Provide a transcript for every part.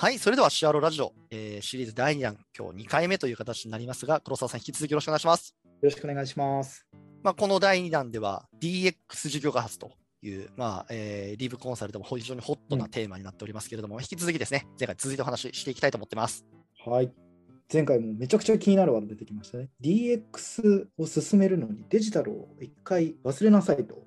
はい、それではシアロラジオ、えー、シリーズ第2弾、今日2回目という形になりますが、黒沢さん、引き続きよろしくお願いします。よろしくお願いします。まあ、この第2弾では DX 事業開発という、まあえー、リーブコンサルでも非常にホットなテーマになっておりますけれども、うん、引き続きですね、前回続いてお話ししていきたいと思ってます。はい。前回もめちゃくちゃ気になるワード出てきましたね。DX を進めるのにデジタルを一回忘れなさいと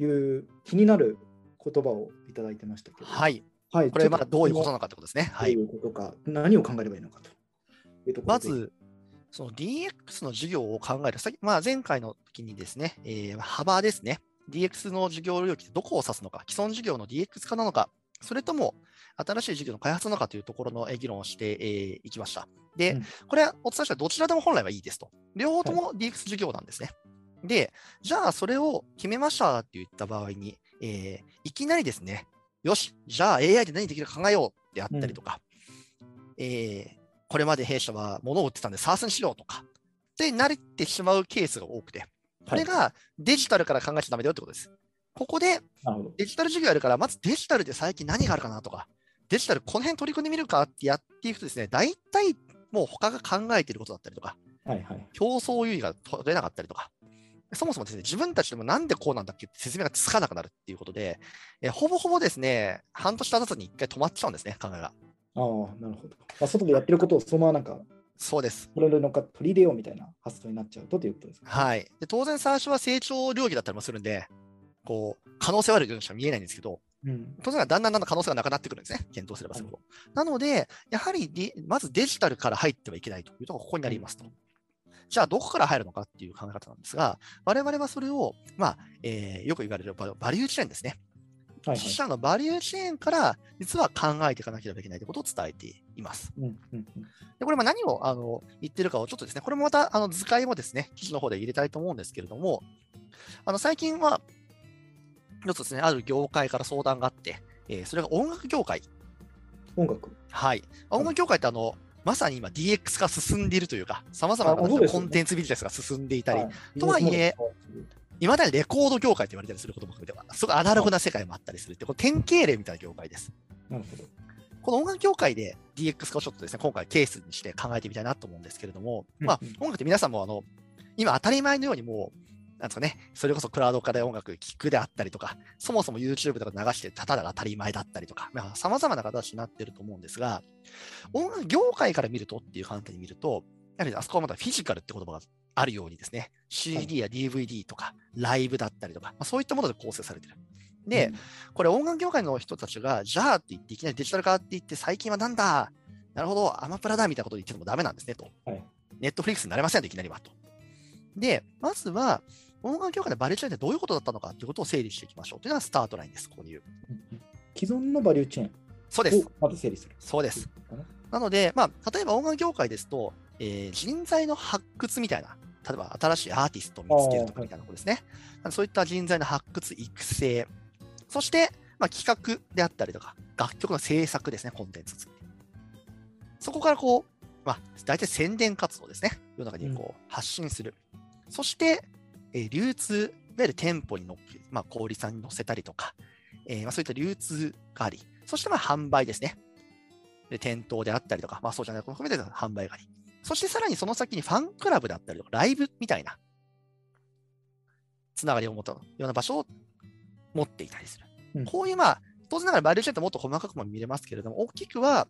いう気になる言葉をいただいてましたけど。はい。はい、これはどういうことなのかってことですね。はい、どういうことか、何を考えればいいのかというところまず、その DX の授業を考える、まあ、前回の時にですね、えー、幅ですね、DX の授業領域でどこを指すのか、既存事業の DX 化なのか、それとも新しい事業の開発なのかというところの議論をしてい、えー、きました。で、うん、これはお伝えしたどちらでも本来はいいですと。両方とも DX 授業なんですね。はい、で、じゃあそれを決めましたって言った場合に、えー、いきなりですね、よし、じゃあ AI で何できるか考えようであったりとか、うん、えー、これまで弊社は物を売ってたんで SARS にしようとか、って慣れてしまうケースが多くて、これがデジタルから考えちゃだめだよってことです。ここでデジタル授業やるから、まずデジタルで最近何があるかなとか、デジタルこの辺取り組んでみるかってやっていくとですね、大体もう他が考えていることだったりとか、はいはい、競争優位が取れなかったりとか、そもそもですね、自分たちでもなんでこうなんだっけって説明がつかなくなるっていうことで、えほぼほぼですね、半年経たずに一回止まっちゃうんですね、考えが。ああ、なるほど。まあ、外でやってることをそのままなんか、そうです。これのか取り入れようみたいな発想になっちゃうとということですか、ね、はいで。当然、最初は成長領域だったりもするんで、こう、可能性はあるようにしか見えないんですけど、うん、当然だんだんだんだん可能性がなくなってくるんですね、検討すればするほど。なので、やはりまずデジタルから入ってはいけないというところがここになりますと。じゃあどこから入るのかっていう考え方なんですが、我々はそれを、まあえー、よく言われるバリューチェーンですね。はいはい、自社のバリューチェーンから実は考えていかなければいけないということを伝えています。うんうんうん、でこれも何をあの言ってるかをちょっとですね、これもまたあの図解もですね、記事の方で入れたいと思うんですけれども、あの最近は、一つですね、ある業界から相談があって、えー、それが音楽業界。音楽はい。音楽業界ってあの、まさに今 DX 化進んでいるというか、さまざまなコンテンツビジネスが進んでいたり、とはいえ、いまだにレコード業界と言われたりすることも含めては、すごいアナログな世界もあったりするって、この典型例みたいな業界です。なるほど。この音楽業界で DX 化をちょっとですね、今回ケースにして考えてみたいなと思うんですけれども、まあ、音楽って皆さんもあの、今当たり前のようにもう、なんですかね、それこそクラウド化で音楽聴くであったりとか、そもそも YouTube とか流してただが当たり前だったりとか、まあ、様々な形になってると思うんですが、音楽業界から見るとっていう観点で見ると、やはりあそこはまだフィジカルって言葉があるようにですね、CD や DVD とか、ライブだったりとか、まあ、そういったもので構成されてる。で、うん、これ音楽業界の人たちが、じゃあって言って、いきなりデジタル化って言って、最近はなんだ、なるほど、アマプラだみたいなことを言ってもダメなんですねと。ネットフリックスになれませんと、いきなりはと。で、まずは、音楽業界でバリューチェーンってどういうことだったのかということを整理していきましょうというのがスタートラインです、こういう。既存のバリューチェーンそうです。まず整理する。そうです。なので、まあ、例えば音楽業界ですと、えー、人材の発掘みたいな、例えば新しいアーティストを見つけるとかみたいなことですね。はい、そういった人材の発掘、育成、そして、まあ、企画であったりとか、楽曲の制作ですね、コンテンツ作り。そこからこう、まあ、大体宣伝活動ですね。世の中にこう発信する。うん、そして、えー、流通、いわゆる店舗に乗っけ、まあ、小売さんに乗せたりとか、えーまあ、そういった流通があり、そしてまあ販売ですね。で店頭であったりとか、まあそうじゃないことも含めて販売があり。そしてさらにその先にファンクラブだったりとか、ライブみたいな、つながりを持ったような場所を持っていたりする。うん、こういう、まあ、当然ながらバリューチェーンってもっと細かくも見れますけれども、大きくは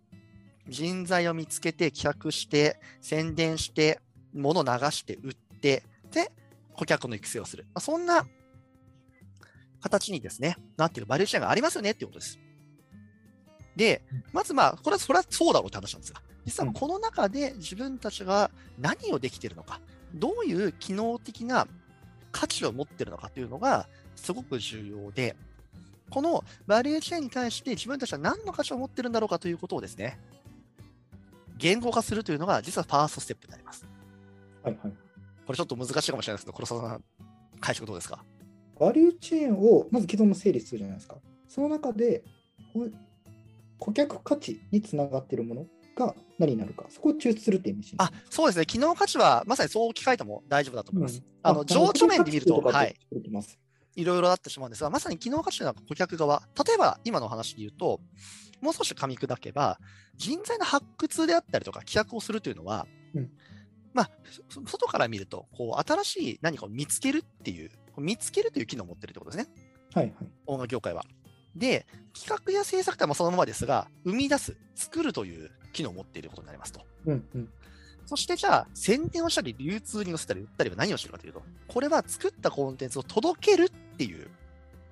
人材を見つけて、企画して、宣伝して、物を流して売って、で、顧客の育成をする。まあ、そんな形にですね、なっているバリューチェーンがありますよねっていうことです。で、まずまあ、これはそれはそうだろうって話なんですが、実はこの中で自分たちが何をできているのか、どういう機能的な価値を持っているのかというのがすごく重要で、このバリューチェーンに対して自分たちは何の価値を持っているんだろうかということをですね、言語化するというのが実はファーストステップになります。はいはい。これちょっと難しいかもしれないですけど、黒沢さん、解釈どうですか？バリューチェーンをまず既存の整理するじゃないですか。その中で、顧客価値につながっているものが何になるか、そこを抽出するって意味あそうですね、機能価値はまさにそう置き換えても大丈夫だと思います。うん、あの情緒面で見ると、はい、いろいろあってしまうんですが、まさに機能価値というのは顧客側、例えば今の話で言うと、もう少し噛み砕けば、人材の発掘であったりとか、企画をするというのは、うんまあ、そ外から見ると、こう新しい何かを見つけるっていう、見つけるという機能を持ってるってことですね、はいはい。音楽業界は。で、企画や制作とはまあそのままですが、生み出す、作るという機能を持っていることになりますと。うんうん。そしてじゃあ、宣伝をしたり、流通に載せたり、売ったりは何をしてるかというと、これは作ったコンテンツを届けるっていう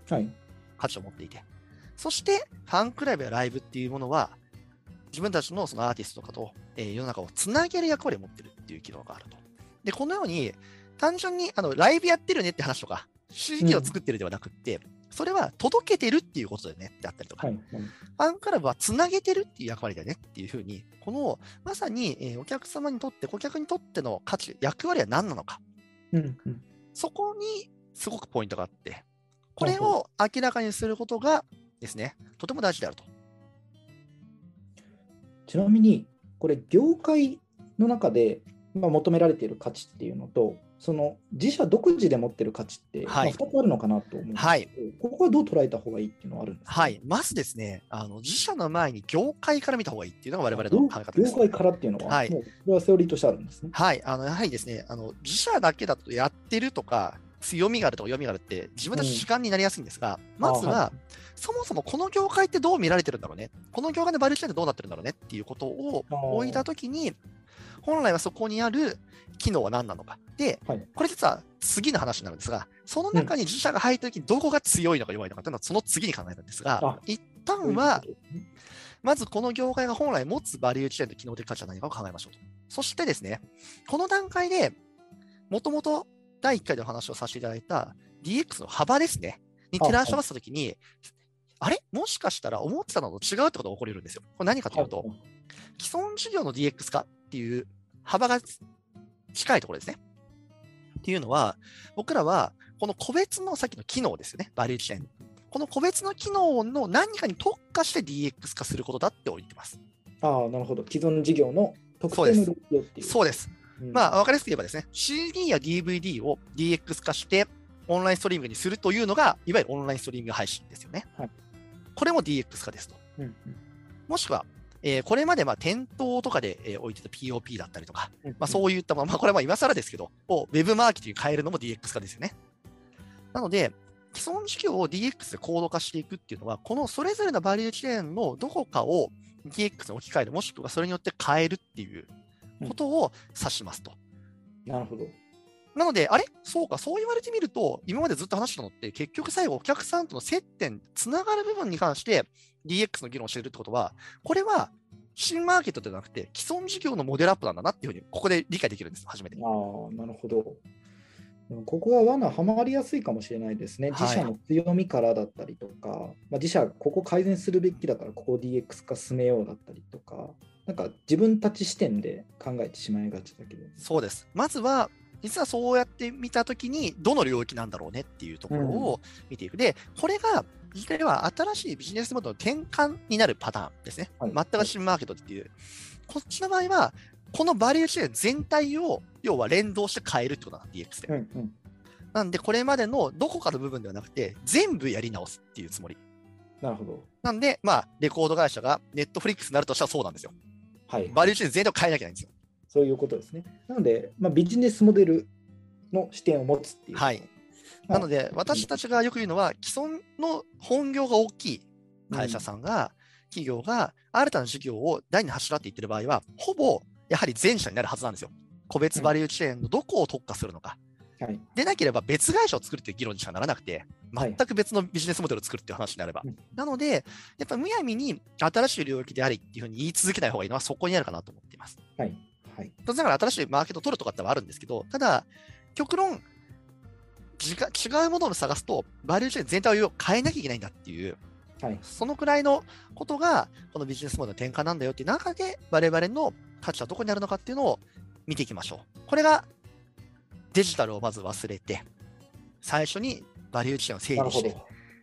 はい。価値を持っていて、そしてファンクラブやライブっていうものは、自分たちのそのアーティストとかと、えー世の中をつなげる役割を持ってるっていう機能があると。で、このように、単純にあのライブやってるねって話とか、CD を作ってるではなくって、それは届けてるっていうことだよねってあったりとか、はい。はいファンクラブはつなげてるっていう役割だよねっていうふうに、このまさに、えーお客様にとって、顧客にとっての価値、役割は何なのか、うんうん。そこにすごくポイントがあって、これを明らかにすることがですね、とても大事であると。ちなみに、これ、業界の中で、まあ、求められている価値っていうのと、その自社独自で持ってる価値って、はいまあ、2つあるのかなと思うんですけど、はいここはどう捉えた方がいいっていうのはあるんですか、はい。まずですね、あの自社の前に業界から見た方がいいっていうのが我々の考え方です。業界からっていうのは、はいもうこれはセオリーとしてあるんですね。はい。あのやはりですね、あの自社だけだとやってるとか、強みがあるとか弱みがあるって自分たち主観になりやすいんですが、まずは、あはそもそもこの業界ってどう見られてるんだろうね、この業界のバリューチェーンってどうなってるんだろうねっていうことを置いたときに、本来はそこにある機能は何なのか。で、はい。これ実は次の話になるんですが、その中に自社が入ったときにどこが強いのか弱いのかっていうのはその次に考えるんですがあ、一旦は、まずこの業界が本来持つバリューチェーンと機能的価値は何かを考えましょうと。そしてですね、この段階で、もともと第1回でお話をさせていただいた DX の幅ですね、に照らし合わせたときに、あれ？もしかしたら思ってたのと違うってことが起こり得るんですよ。これ何かというと、既存事業の DX 化っていう幅が近いところですね。っていうのは、僕らはこの個別のさっきの機能ですよね、バリューチェーン。この個別の機能の何かに特化して DX 化することだって置いてます。ああ、なるほど。既存事業の特定の領域をっていう。そうです。うんまあ、わかりやすく言えばですね、CD や DVD を DX 化してオンラインストリーミングにするというのが、いわゆるオンラインストリーミング配信ですよね。はいこれも DX 化ですと。うんうんもしくは、えーこれまでまあ店頭とかで、えー置いてた POP だったりとか、うんまあ、そういった、まあ、まあこれはまあ今更ですけど、をウェブマーケティングに変えるのも DX 化ですよね。なので、既存事業を DX で高度化していくっていうのは、このそれぞれのバリューチェーンのどこかを DX に置き換える、もしくはそれによって変えるっていうことを指しますと。なるほど。なので、あれ？そうか、そう言われてみると、今までずっと話したのって、結局最後、お客さんとの接点、つながる部分に関して DX の議論をしているってことは、これは新マーケットではなくて、既存事業のモデルアップなんだなっていうふうに、ここで理解できるんです、初めて。ああ、なるほど。ここは罠はまりやすいかもしれないですね。はい自社の強みからだったりとか、まあ、自社ここ改善するべきだからここを DX 化進めようだったりとか、なんか自分たち視点で考えてしまいがちだけど。そうです。まずは、実はそうやって見たときに、どの領域なんだろうねっていうところを見ていく。で、これが、実際は新しいビジネスモデルの転換になるパターンですね。はい全く新マーケットっていう。こっちの場合は、このバリューチェーン全体を、要は連動して変えるってことなんだ、DX で。うんうん。なんで、これまでのどこかの部分ではなくて、全部やり直すっていうつもり。なるほど。なんで、まあ、レコード会社がネットフリックスになるとしたらそうなんですよ。はい。バリューチェーン全体を変えなきゃいけないんですよ。そういうことですね。なので、まあ、ビジネスモデルの視点を持つっていう。はい。なので、私たちがよく言うのは、既存の本業が大きい会社さんが、企業が新たな事業を第二柱って言ってる場合は、ほぼやはり前者になるはずなんですよ。個別バリューチェーンのどこを特化するのか。はい。でなければ別会社を作るっていう議論にしかならなくて、はい全く別のビジネスモデルを作るっていう話になれば。うんなので、やっぱむやみに新しい領域でありっていうふうに言い続けない方がいいのはそこにあるかなと思っています。はい。はい。当然ながら新しいマーケットを取るとかってはあるんですけど、ただ、極論、違う違うものを探すと、バリューチェーン全体を変えなきゃいけないんだっていう、はい。そのくらいのことが、このビジネスモデルの転換なんだよっていう中で、我々の価値はどこにあるのかっていうのを見ていきましょう。これが、デジタルをまず忘れて、最初にバリューチェーンを整理して。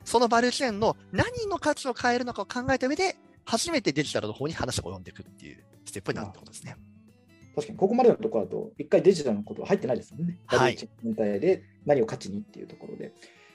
そのバリューチェーンの何の価値を変えるのかを考えた上で、初めてデジタルの方に話が及んでいくっていうステップになるってことですね。確かに、ここまでのところだと、一回デジタルのことは入ってないですもんね。はいバリューチェーン全体で何を価値にっていうところで。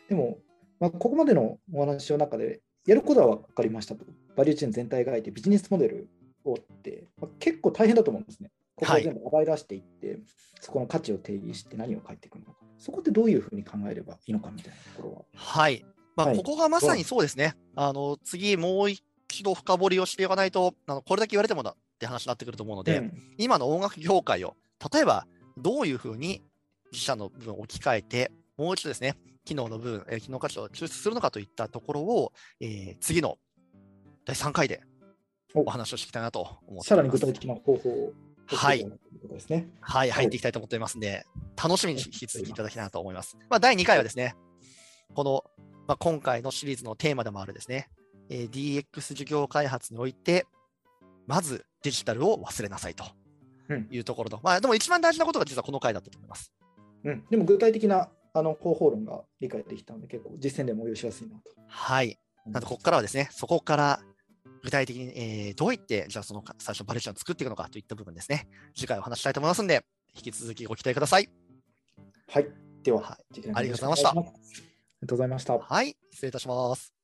でも、まあ、ここまでのお話の中で、やることは分かりましたと。バリューチェーン全体がいてビジネスモデルをって、まあ、結構大変だと思うんですね。ここを全部暴い出していって、そこの価値を定義して何を返ってくるのか。そこってどういうふうに考えればいいのかみたいなところは。はい。まあ、はいここがまさにそうですね。あの、次、もう一度深掘りをしていかないと、あのこれだけ言われてもだって話になってくると思うので、うん今の音楽業界を、例えば、どういうふうに自社の部分を置き換えて、もう一度ですね、機能の部分、えー機能価値を抽出するのかといったところを、えー次の第3回でおお話をしていきたいなと思って。さらに具体的な方法をはいね。はい、入っていきたいと思っておりますので、楽しみに引き続きいただきたいなと思います。まあ、第2回はですね、この、まあ、今回のシリーズのテーマでもあるですね、えー DX 事業開発において、まずデジタルを忘れなさいとうんいうところと、まあ、でも一番大事なことが実はこの回だったと思います。うん、でも具体的なあの方法論が理解できたので、結構実践でも応用しやすいなと。はい。なので、ここからはですね、そこから具体的に、えーどういって、じゃあその最初バリエーションを作っていくのかといった部分ですね、次回お話ししたいと思いますので、引き続きご期待ください。はい。では、はいありがとうございましたありがとうございました。はい、失礼いたします。